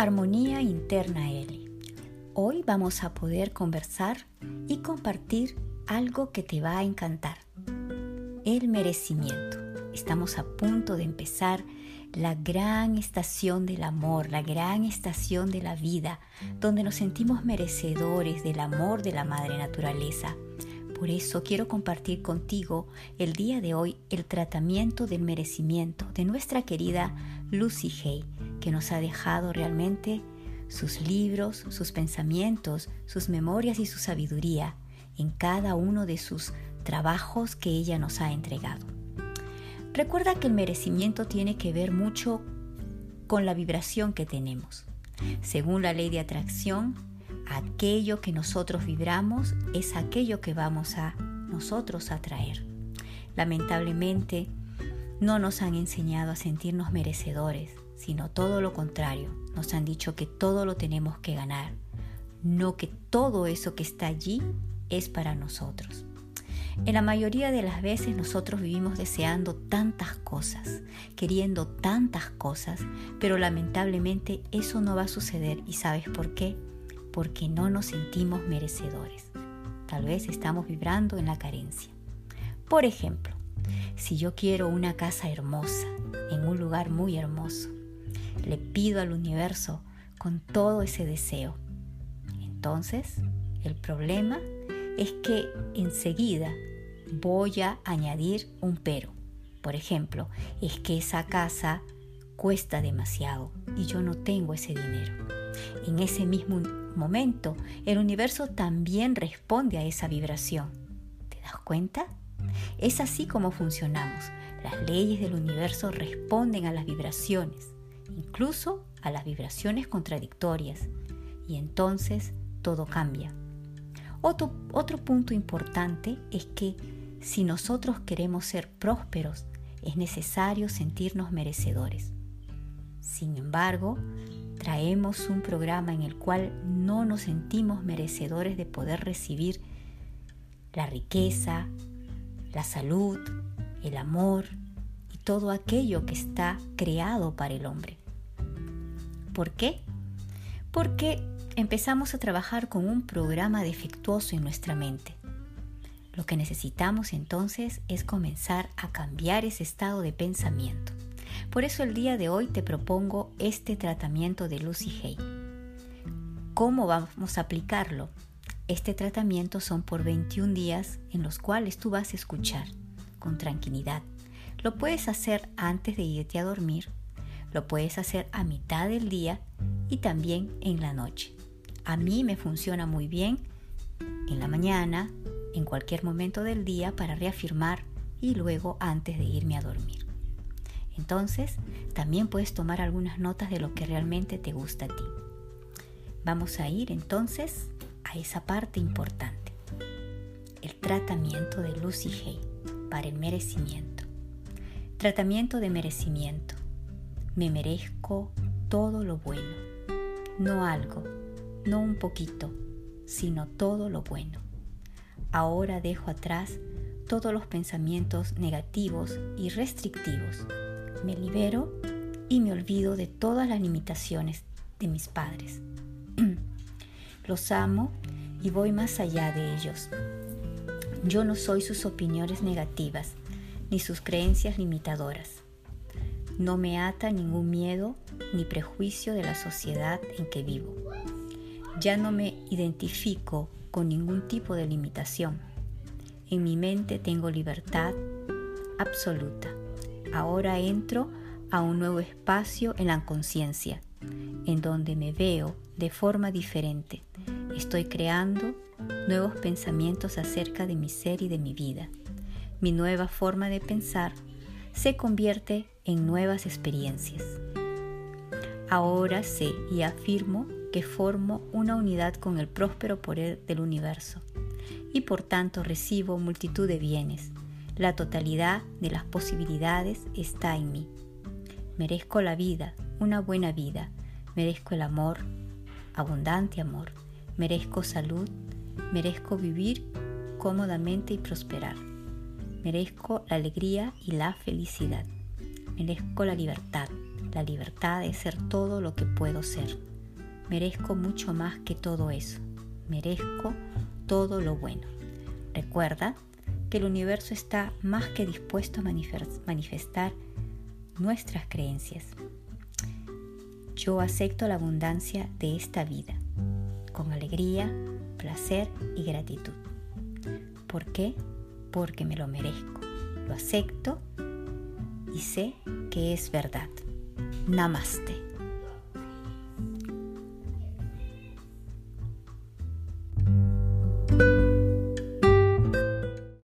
Armonía Interna L. Hoy vamos a poder conversar y compartir algo que te va a encantar. El merecimiento. Estamos a punto de empezar la gran estación del amor, la gran estación de la vida, donde nos sentimos merecedores del amor de la Madre Naturaleza. Por eso quiero compartir contigo el día de hoy el tratamiento del merecimiento de nuestra querida Lucy Hay que nos ha dejado realmente sus libros, sus pensamientos, sus memorias y su sabiduría en cada uno de sus trabajos que ella nos ha entregado. Recuerda que el merecimiento tiene que ver mucho con la vibración que tenemos. Según la ley de atracción, aquello que nosotros vibramos es aquello que vamos a nosotros atraer. Lamentablemente, no nos han enseñado a sentirnos merecedores, sino todo lo contrario. Nos han dicho que todo lo tenemos que ganar, no que todo eso que está allí es para nosotros. En la mayoría de las veces nosotros vivimos deseando tantas cosas, queriendo tantas cosas, pero lamentablemente eso no va a suceder. ¿Y sabes por qué? Porque no nos sentimos merecedores. Tal vez estamos vibrando en la carencia. Por ejemplo, si yo quiero una casa hermosa, en un lugar muy hermoso, le pido al universo con todo ese deseo. Entonces, el problema es que enseguida voy a añadir un pero. Por ejemplo, es que esa casa cuesta demasiado y yo no tengo ese dinero. En ese mismo momento, el universo también responde a esa vibración. ¿Te das cuenta? Es así como funcionamos. Las leyes del universo responden a las vibraciones incluso a las vibraciones contradictorias, y entonces todo cambia. Otro, otro punto importante es que si nosotros queremos ser prósperos, es necesario sentirnos merecedores. Sin embargo, traemos un programa en el cual no nos sentimos merecedores de poder recibir la riqueza, la salud, el amor y todo aquello que está creado para el hombre. ¿Por qué? Porque empezamos a trabajar con un programa defectuoso en nuestra mente. Lo que necesitamos entonces es comenzar a cambiar ese estado de pensamiento. Por eso el día de hoy te propongo este tratamiento de Lucy Hay. ¿Cómo vamos a aplicarlo? Este tratamiento son por 21 días en los cuales tú vas a escuchar con tranquilidad. Lo puedes hacer antes de irte a dormir lo puedes hacer a mitad del día y también en la noche. A mí me funciona muy bien en la mañana, en cualquier momento del día para reafirmar y luego antes de irme a dormir. Entonces, también puedes tomar algunas notas de lo que realmente te gusta a ti. Vamos a ir entonces a esa parte importante. El tratamiento de Lucy Hay para el merecimiento. Tratamiento de merecimiento. Me merezco todo lo bueno, no algo, no un poquito, sino todo lo bueno. Ahora dejo atrás todos los pensamientos negativos y restrictivos. Me libero y me olvido de todas las limitaciones de mis padres. Los amo y voy más allá de ellos. Yo no soy sus opiniones negativas ni sus creencias limitadoras. No me ata ningún miedo ni prejuicio de la sociedad en que vivo. Ya no me identifico con ningún tipo de limitación. En mi mente tengo libertad absoluta. Ahora entro a un nuevo espacio en la conciencia, en donde me veo de forma diferente. Estoy creando nuevos pensamientos acerca de mi ser y de mi vida. Mi nueva forma de pensar se convierte en nuevas experiencias. Ahora sé y afirmo que formo una unidad con el próspero poder del universo y por tanto recibo multitud de bienes. La totalidad de las posibilidades está en mí. Merezco la vida, una buena vida. Merezco el amor, abundante amor. Merezco salud. Merezco vivir cómodamente y prosperar. Merezco la alegría y la felicidad. Merezco la libertad, la libertad de ser todo lo que puedo ser. merezco mucho más que todo eso. Merezco todo lo bueno. Recuerda que el universo está más que dispuesto a manifestar nuestras creencias. Yo acepto la abundancia de esta vida con alegría, placer y gratitud. ¿Por qué? Porque me lo merezco. Lo acepto y sé que es verdad. Namaste.